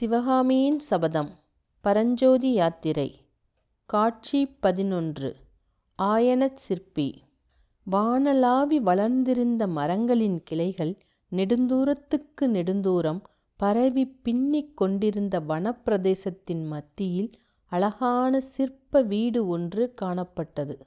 சிவகாமியின் சபதம். பரஞ்சோதி யாத்திரை. காட்சி பதினொன்று. ஆயனச் சிற்பி. வானலாவி வளர்ந்திருந்த மரங்களின் கிளைகள் நெடுந்தூரத்துக்கு நெடுந்தூரம் பரவிப் பின்னிக் கொண்டிருந்த வனப்பிரதேசத்தின் மத்தியில் அழகான சிற்ப வீடு ஒன்று காணப்பட்டது.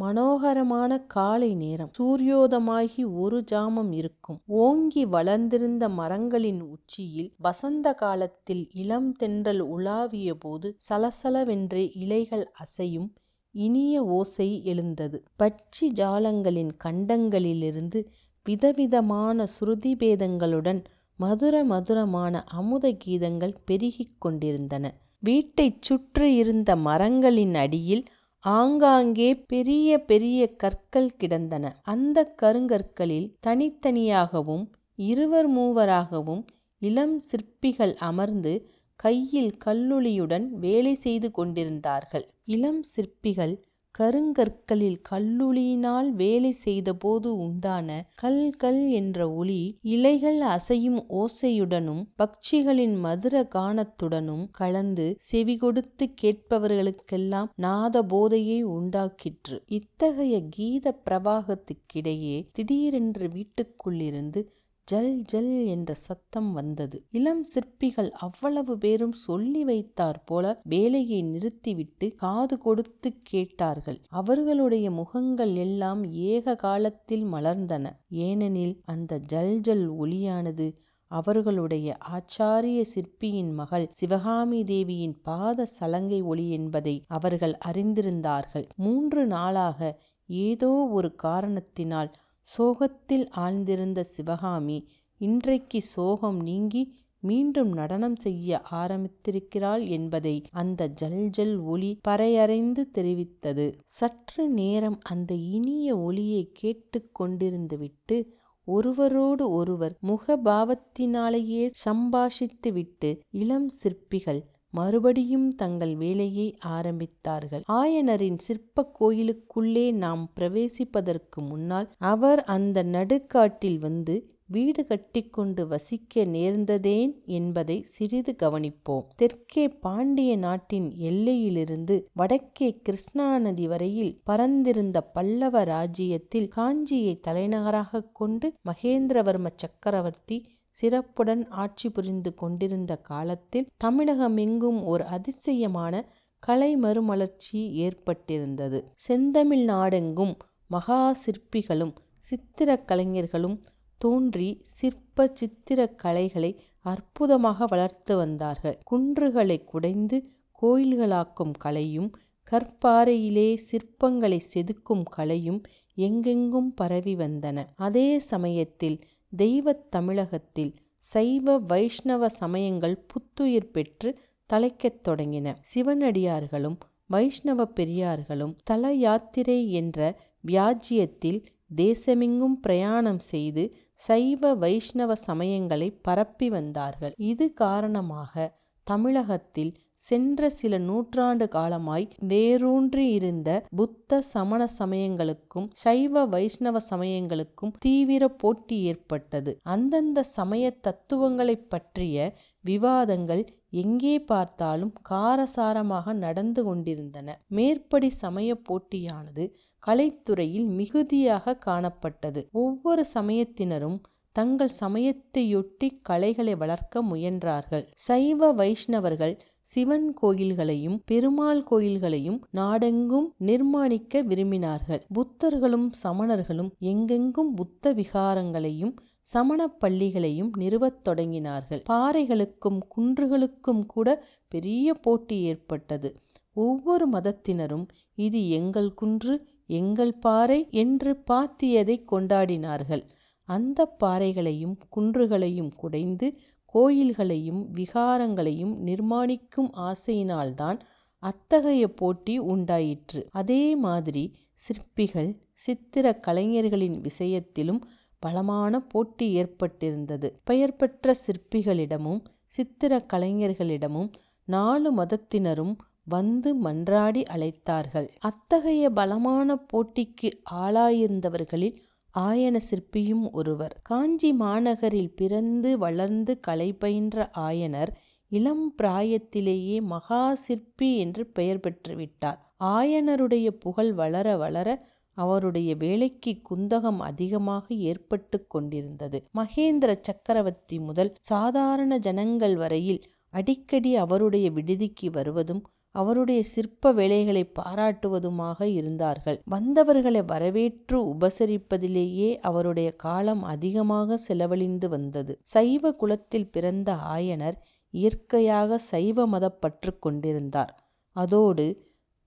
மனோகரமான காலை நேரம். சூரியோதமாகி ஒரு ஜாமம் இருக்கும். ஓங்கி வளர்ந்திருந்த மரங்களின் உச்சியில் வசந்த காலத்தில் இளம் தென்றல் உலாவியபோது சலசலவென்று இலைகள் அசையும் இனிய ஓசை எழுந்தது. பட்சி ஜாலங்களின் கண்டங்களிலிருந்து விதவிதமான சுருதிபேதங்களுடன் மதுர மதுரமான அமுத கீதங்கள் பெருகிக் கொண்டிருந்தன. வீட்டைச் சுற்றியிருந்த மரங்களின் அடியில் ஆங்காங்கே பெரிய பெரிய கற்கள் கிடந்தன. அந்த கருங்கற்களில் தனித்தனியாகவும் இருவர் மூவராகவும் இளம் சிற்பிகள் அமர்ந்து கையில் கல்லுளியுடன் வேலை செய்து கொண்டிருந்தார்கள். இளம் சிற்பிகள் கருங்கற்களில் கல்லுளியினால் வேலை செய்தபோது உண்டான கல் கல் என்ற ஒலி இலைகள் அசையும் ஓசையுடனும் பக்ஷிகளின் மதுர கானத்துடனும் கலந்து செவிகொடுத்து கேட்பவர்களுக்கெல்லாம் நாத போதையை உண்டாக்கிற்று. இத்தகைய கீத பிரவாகத்துக்கிடையே திடீரென்று வீட்டுக்குள்ளிருந்து ஜல் ஜல் என்ற சத்தம் வந்தது. இளம் சிற்பிகள் அவ்வளவு பேரும் சொல்லி வைத்தாற்போல வேலையை நிறுத்திவிட்டு காது கொடுத்து கேட்டார்கள். அவர்களுடைய முகங்கள் எல்லாம் ஏக காலத்தில் மலர்ந்தன. ஏனெனில் அந்த ஜல் ஜல் ஒளியானது அவர்களுடைய ஆச்சாரிய சிற்பியின் மகள் சிவகாமி தேவியின் பாத சலங்கை ஒளி என்பதை அவர்கள் அறிந்திருந்தார்கள். மூன்று நாளாக ஏதோ ஒரு காரணத்தினால் சோகத்தில் ஆழ்ந்திருந்த சிவகாமி இன்றைக்கு சோகம் நீங்கி மீண்டும் நடனம் செய்ய ஆரம்பித்திருக்கிறாள் என்பதை அந்த ஜல் ஜல் ஒளி பறையறைந்து தெரிவித்தது. சற்று நேரம் அந்த இனிய ஒளியை கேட்டு கொண்டிருந்துவிட்டு ஒருவரோடு ஒருவர் முகபாவத்தினாலேயே சம்பாஷித்துவிட்டு இளம் சிற்பிகள் மறுபடியும் தங்கள் வேலையை ஆரம்பித்தார்கள். ஆயனரின் சிற்பக் கோயிலுக்குள்ளே நாம் பிரவேசிப்பதற்கு முன்னால் அவர் அந்த நடுக்காட்டில் வந்து வீடு கட்டிக்கொண்டு வசிக்க நேர்ந்ததேன் என்பதை சிறிது கவனிப்போம். தெற்கே பாண்டிய நாட்டின் எல்லையிலிருந்து வடக்கே கிருஷ்ணா நதி வரையில் பரந்திருந்த பல்லவ ராஜ்யத்தில் காஞ்சியை தலைநகராக கொண்டு மகேந்திரவர்ம சக்கரவர்த்தி சிறப்புடன் ஆட்சி புரிந்து கொண்டிருந்த காலத்தில் தமிழகமெங்கும் ஒரு அதிசயமான கலை மறுமலர்ச்சி ஏற்பட்டிருந்தது. செந்தமிழ் நாடெங்கும் மகா சிற்பிகளும் சித்திரக் கலைஞர்களும் தோன்றி சிற்ப சித்திரக் கலைகளை அற்புதமாக வளர்த்து வந்தார்கள். குன்றுகளை குடைந்து கோயில்களாக்கும் கலையும் கற்பாறையிலே சிற்பங்களை செதுக்கும் கலையும் எங்கெங்கும் பரவி வந்தன. அதே சமயத்தில் தெய்வத் தமிழகத்தில் சைவ வைஷ்ணவ சமயங்கள் புத்துயிர் பெற்று தலைக்கத் தொடங்கின. சிவனடியார்களும் வைஷ்ணவப் பெரியார்களும் தல யாத்திரை என்ற வியாஜ்யத்தில் தேசமெங்கும் பிரயாணம் செய்து சைவ வைஷ்ணவ சமயங்களை பரப்பி வந்தார்கள். இது காரணமாக தமிழகத்தில் சென்ற சில நூற்றாண்டு காலமாய் வேரூன்றியிருந்த புத்த சமண சமயங்களுக்கும் சைவ வைஷ்ணவ சமயங்களுக்கும் தீவிர போட்டி ஏற்பட்டது. அந்தந்த சமய தத்துவங்களைப் பற்றிய விவாதங்கள் எங்கே பார்த்தாலும் காரசாரமாக நடந்து கொண்டிருந்தன. மேற்படி சமயப் போட்டியானது கலைத்துறையில் மிகுதியாக காணப்பட்டது. ஒவ்வொரு சமயத்தினரும் தங்கள் சமயத்தையொட்டி கலைகளை வளர்க்க முயன்றார்கள். சைவ வைஷ்ணவர்கள் சிவன் கோயில்களையும் பெருமாள் கோயில்களையும் நாடெங்கும் நிர்மாணிக்க விரும்பினார்கள். புத்தர்களும் சமணர்களும் எங்கெங்கும் புத்த விகாரங்களையும் சமண பள்ளிகளையும் நிறுவத் தொடங்கினார்கள். பாறைகளுக்கும் குன்றுகளுக்கும் கூட பெரிய போட்டி ஏற்பட்டது. ஒவ்வொரு மதத்தினரும் இது எங்கள் குன்று எங்கள் பாறை என்று பாத்தியதை கொண்டாடினார்கள். அந்தப் பாறைகளையும் குன்றுகளையும் குடைந்து கோயில்களையும் விகாரங்களையும் நிர்மாணிக்கும் ஆசையினால்தான் அத்தகைய போட்டி உண்டாயிற்று. அதே மாதிரி சிற்பிகள் சித்திர கலைஞர்களின் விஷயத்திலும் பலமான போட்டி ஏற்பட்டிருந்தது. பெயர் பெற்ற சிற்பிகளிடமும் சித்திர கலைஞர்களிடமும் நாலு மதத்தினரும் வந்து மன்றாடி அழைத்தார்கள். அத்தகைய பலமான போட்டிக்கு ஆளாயிருந்தவர்களில் ஆயன சிற்பியும் ஒருவர். காஞ்சி மாநகரில் பிறந்து வளர்ந்து கலை பயின்ற ஆயனர் இளம் பிராயத்திலேயே மகா சிற்பி என்று பெயர் பெற்றுவிட்டார் ஆயனருடைய புகழ் வளர வளர அவருடைய வேலைக்கு குந்தகம் அதிகமாக ஏற்பட்டு கொண்டிருந்தது. மகேந்திர சக்கரவர்த்தி முதல் சாதாரண ஜனங்கள் வரையில் அடிக்கடி அவருடைய விடுதிக்கு வருவதும் அவருடைய சிற்ப வேலைகளை பாராட்டுவதுமாக இருந்தார்கள். வந்தவர்களை வரவேற்று உபசரிப்பதிலேயே அவருடைய காலம் அதிகமாக செலவழிந்து வந்தது. சைவ குலத்தில் பிறந்த ஆயனர் இயற்கையாக சைவ மதப்பற்று கொண்டிருந்தார். அதோடு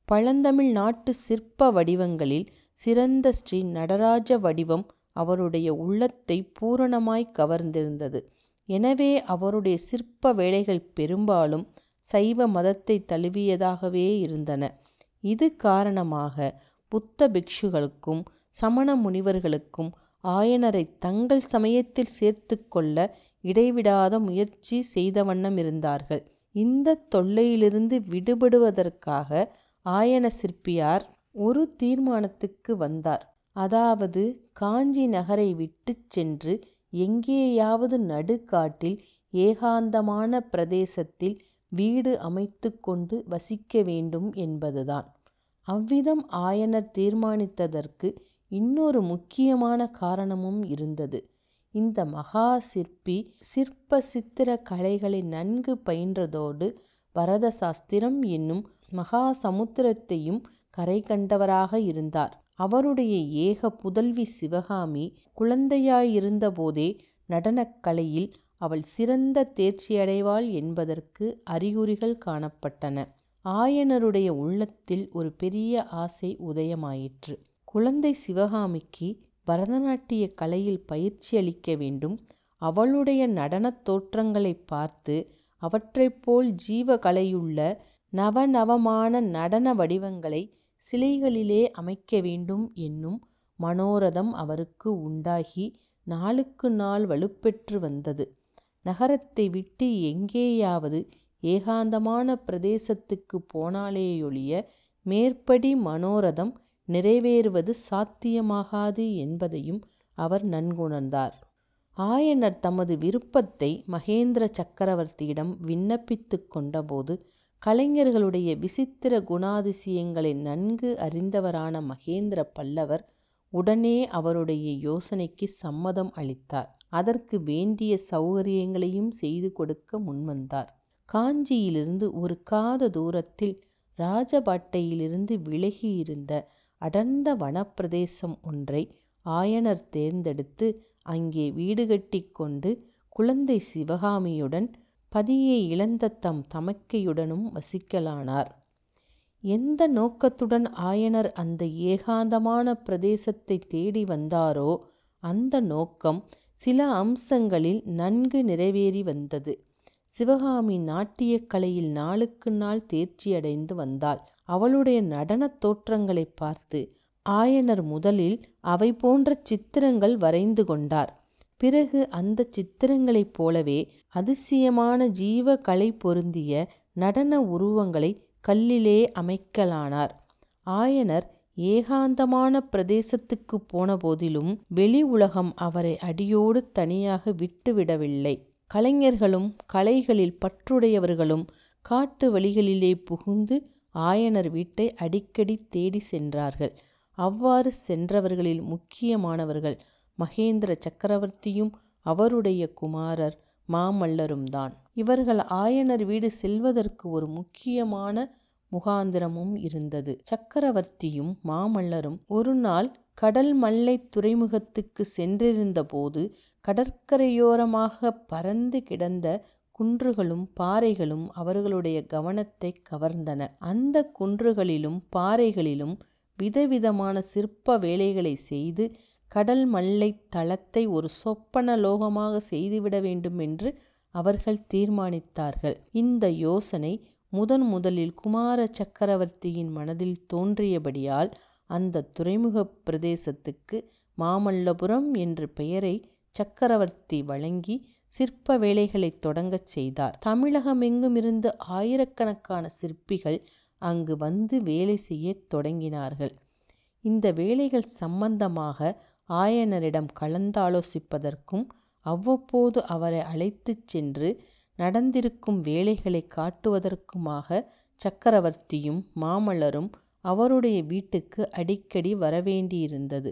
பழந்தமிழ் நாட்டு சிற்ப வடிவங்களில் சிறந்த ஸ்ரீ நடராஜ வடிவம் அவருடைய உள்ளத்தை பூரணமாய் கவர்ந்திருந்தது. எனவே அவருடைய சிற்ப வேலைகள் பெரும்பாலும் சைவ மதத்தை தழுவியதாகவே இருந்தன. இது காரணமாக புத்த பிக்ஷுகளுக்கும் சமண முனிவர்களுக்கும் ஆயனரை தங்கள் சமயத்தில் சேர்த்து கொள்ள இடைவிடாத முயற்சி செய்த வண்ணம் இருந்தார்கள். இந்த தொல்லையிலிருந்து விடுபடுவதற்காக ஆயன சிற்பியார் ஒரு தீர்மானத்துக்கு வந்தார். அதாவது காஞ்சி நகரை விட்டு சென்று எங்கேயாவது நடுக்காட்டில் ஏகாந்தமான பிரதேசத்தில் வீடு அமைத்து கொண்டு வசிக்க வேண்டும் என்பதுதான். அவ்விதம் ஆயனர் தீர்மானித்ததற்கு இன்னொரு முக்கியமான காரணமும் இருந்தது. இந்த மகா சிற்பி சிற்ப சித்திர கலைகளை நன்கு பயின்றதோடு பரத சாஸ்திரம் என்னும் மகா சமுத்திரத்தையும் கரை கண்டவராக இருந்தார். அவருடைய ஏக புதல்வி சிவகாமி குழந்தையாயிருந்தபோதே நடனக்கலையில் அவள் சிறந்த தேர்ச்சியடைவாள் என்பதற்கு அறிகுறிகள் காணப்பட்டன. ஆயனருடைய உள்ளத்தில் ஒரு பெரிய ஆசை உதயமாயிற்று. குழந்தை சிவகாமிக்கு பரதநாட்டிய கலையில் பயிற்சி அளிக்க வேண்டும். அவளுடைய நடனத் தோற்றங்களை பார்த்து அவற்றைப் போல் ஜீவகலையுள்ள நவநவமான நடன வடிவங்களை சிலைகளிலே அமைக்க வேண்டும் என்னும் மனோரதம் அவருக்கு உண்டாகி நாளுக்கு நாள் வலுப்பெற்று வந்தது. நகரத்தை விட்டு எங்கேயாவது ஏகாந்தமான பிரதேசத்துக்கு போனாலேயொழிய மேற்படி மனோரதம் நிறைவேறுவது சாத்தியமாகாது என்பதையும் அவர் நன்குணர்ந்தார். ஆயனர் தமது விருப்பத்தை மகேந்திர சக்கரவர்த்தியிடம் விண்ணப்பித்து கொண்டபோது கலைஞர்களுடைய விசித்திர குணாதிசயங்களை நன்கு அறிந்தவரான மகேந்திர பல்லவர் உடனே அவருடைய யோசனைக்கு சம்மதம் அளித்தார். அதற்கு வேண்டிய சௌகரியங்களையும் செய்து கொடுக்க முன்வந்தார். காஞ்சியிலிருந்து ஒரு காத தூரத்தில் ராஜபாட்டையிலிருந்து விலகியிருந்த அடர்ந்த வனப்பிரதேசம் ஒன்றை ஆயனர் தேர்ந்தெடுத்து அங்கே வீடு கட்டி கொண்டு குழந்தை சிவகாமியுடன் பதியை இழந்த தம் தமக்கையுடனும் வசிக்கலானார். எந்த நோக்கத்துடன் ஆயனர் அந்த ஏகாந்தமான பிரதேசத்தை தேடி வந்தாரோ அந்த நோக்கம் சில அம்சங்களில் நன்கு நிறைவேறி வந்தது. சிவகாமி நாட்டியக் கலையில் நாளுக்கு நாள் தேர்ச்சியடைந்து வந்தாள். அவளுடைய நடனத் தோற்றங்களை பார்த்து ஆயனர் முதலில் அவை போன்ற சித்திரங்கள் வரைந்து கொண்டார். பிறகு அந்த சித்திரங்களைப் போலவே அதிசயமான ஜீவ கலை பொருந்திய நடன உருவங்களை கல்லிலே அமைக்கலானார். ஆயனர் ஏகாந்தமான பிரதேசத்துக்கு போன போதிலும் வெளி உலகம் அவரை அடியோடு தனியாக விட்டுவிடவில்லை. கலைஞர்களும் கலைகளில் பற்றுடையவர்களும் காட்டு வழிகளிலே புகுந்து ஆயனர் வீட்டை அடிக்கடி தேடி சென்றார்கள். அவ்வாறு சென்றவர்களில் முக்கியமானவர்கள் மகேந்திர சக்கரவர்த்தியும் அவருடைய குமாரர் மாமல்லரும்தான். இவர்கள் ஆயனர் வீடு செல்வதற்கு ஒரு முக்கியமான முகாந்திரமும் இருந்தது. சக்கரவர்த்தியும் மாமல்லரும் ஒரு நாள் கடல் மல்லை துறைமுகத்துக்கு சென்றிருந்தபோது கடற்கரையோரமாக பறந்து கிடந்த குன்றுகளும் பாறைகளும் அவர்களுடைய கவனத்தை கவர்ந்தன. அந்த குன்றுகளிலும் பாறைகளிலும் விதவிதமான சிற்ப வேலைகளை செய்து கடல் மல்லை தளத்தை ஒரு சொப்பன லோகமாக செய்துவிட வேண்டும் என்று அவர்கள் தீர்மானித்தார்கள். இந்த யோசனை முதன் முதலில் குமார சக்கரவர்த்தியின் மனதில் தோன்றியபடியால் அந்த துறைமுக பிரதேசத்துக்கு மாமல்லபுரம் என்ற பெயரை சக்கரவர்த்தி வழங்கி சிற்ப வேலைகளை தொடங்கச் செய்தார். தமிழகமெங்குமிருந்து ஆயிரக்கணக்கான சிற்பிகள் அங்கு வந்து வேலை செய்ய தொடங்கினார்கள். இந்த வேலைகள் சம்பந்தமாக ஆயனரிடம் கலந்தாலோசிப்பதற்கும் அவ்வப்போது அவரை அழைத்துச் சென்று நடந்திருக்கும் வேலைகளை காட்டுவதற்குமாக சக்கரவர்த்தியும் மாமல்லரும் அவருடைய வீட்டுக்கு அடிக்கடி வரவேண்டியிருந்தது.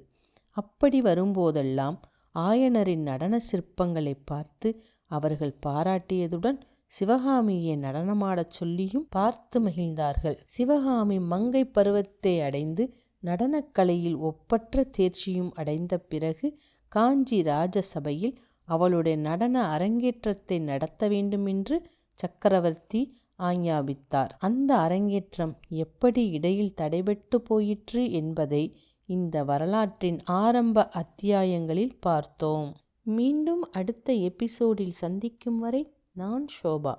அப்படி வரும்போதெல்லாம் ஆயனரின் நடன சிற்பங்களை பார்த்து அவர்கள் பாராட்டியதுடன் சிவகாமியை நடனமாடச் சொல்லியும் பார்த்து மகிழ்ந்தார்கள். சிவகாமி மங்கை பருவத்தை அடைந்து நடனக்கலையில் ஒப்பற்ற தேர்ச்சியும் அடைந்த பிறகு காஞ்சி ராஜசபையில் அவளுடைய நடன அரங்கேற்றத்தை நடத்த வேண்டுமென்று சக்கரவர்த்தி ஆஞ்ஞாபித்தார். அந்த அரங்கேற்றம் எப்படி இடையில் தடைபட்டு போயிற்று என்பதை இந்த வரலாற்றின் ஆரம்ப அத்தியாயங்களில் பார்த்தோம். மீண்டும் அடுத்த எபிசோடில் சந்திக்கும் வரை நான் ஷோபா.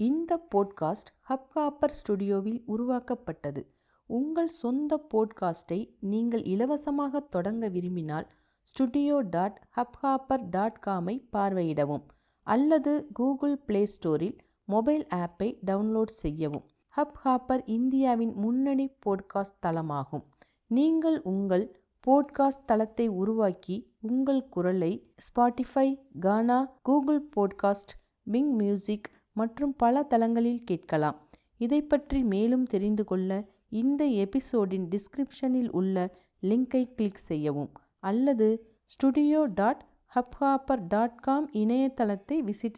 இந்த போட்காஸ்ட் ஹப்காப்பர் ஸ்டுடியோவில் உருவாக்கப்பட்டது. உங்கள் சொந்த போட்காஸ்டை நீங்கள் இலவசமாக தொடங்க விரும்பினால் ஸ்டுடியோ டாட் ஹப்ஹாப்பர் டாட் காமை பார்வையிடவும் அல்லது கூகுள் பிளே ஸ்டோரில் மொபைல் ஆப்பை டவுன்லோட் செய்யவும். ஹப் ஹாப்பர் இந்தியாவின் முன்னணி போட்காஸ்ட் தளமாகும். நீங்கள் உங்கள் போட்காஸ்ட் தளத்தை உருவாக்கி உங்கள் குரலை Spotify Gaana Google podcast Bing music மற்றும் பல தளங்களில் கேட்கலாம். இதை பற்றி மேலும் தெரிந்து கொள்ள இந்த எபிசோடின் டிஸ்கிரிப்ஷனில் உள்ள லிங்கை கிளிக் செய்யவும். அல்லது studio dot Hubhopper dot com இணையதளத்தை விசிட்